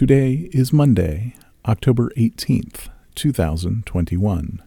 Today is Monday, October 18th, 2021.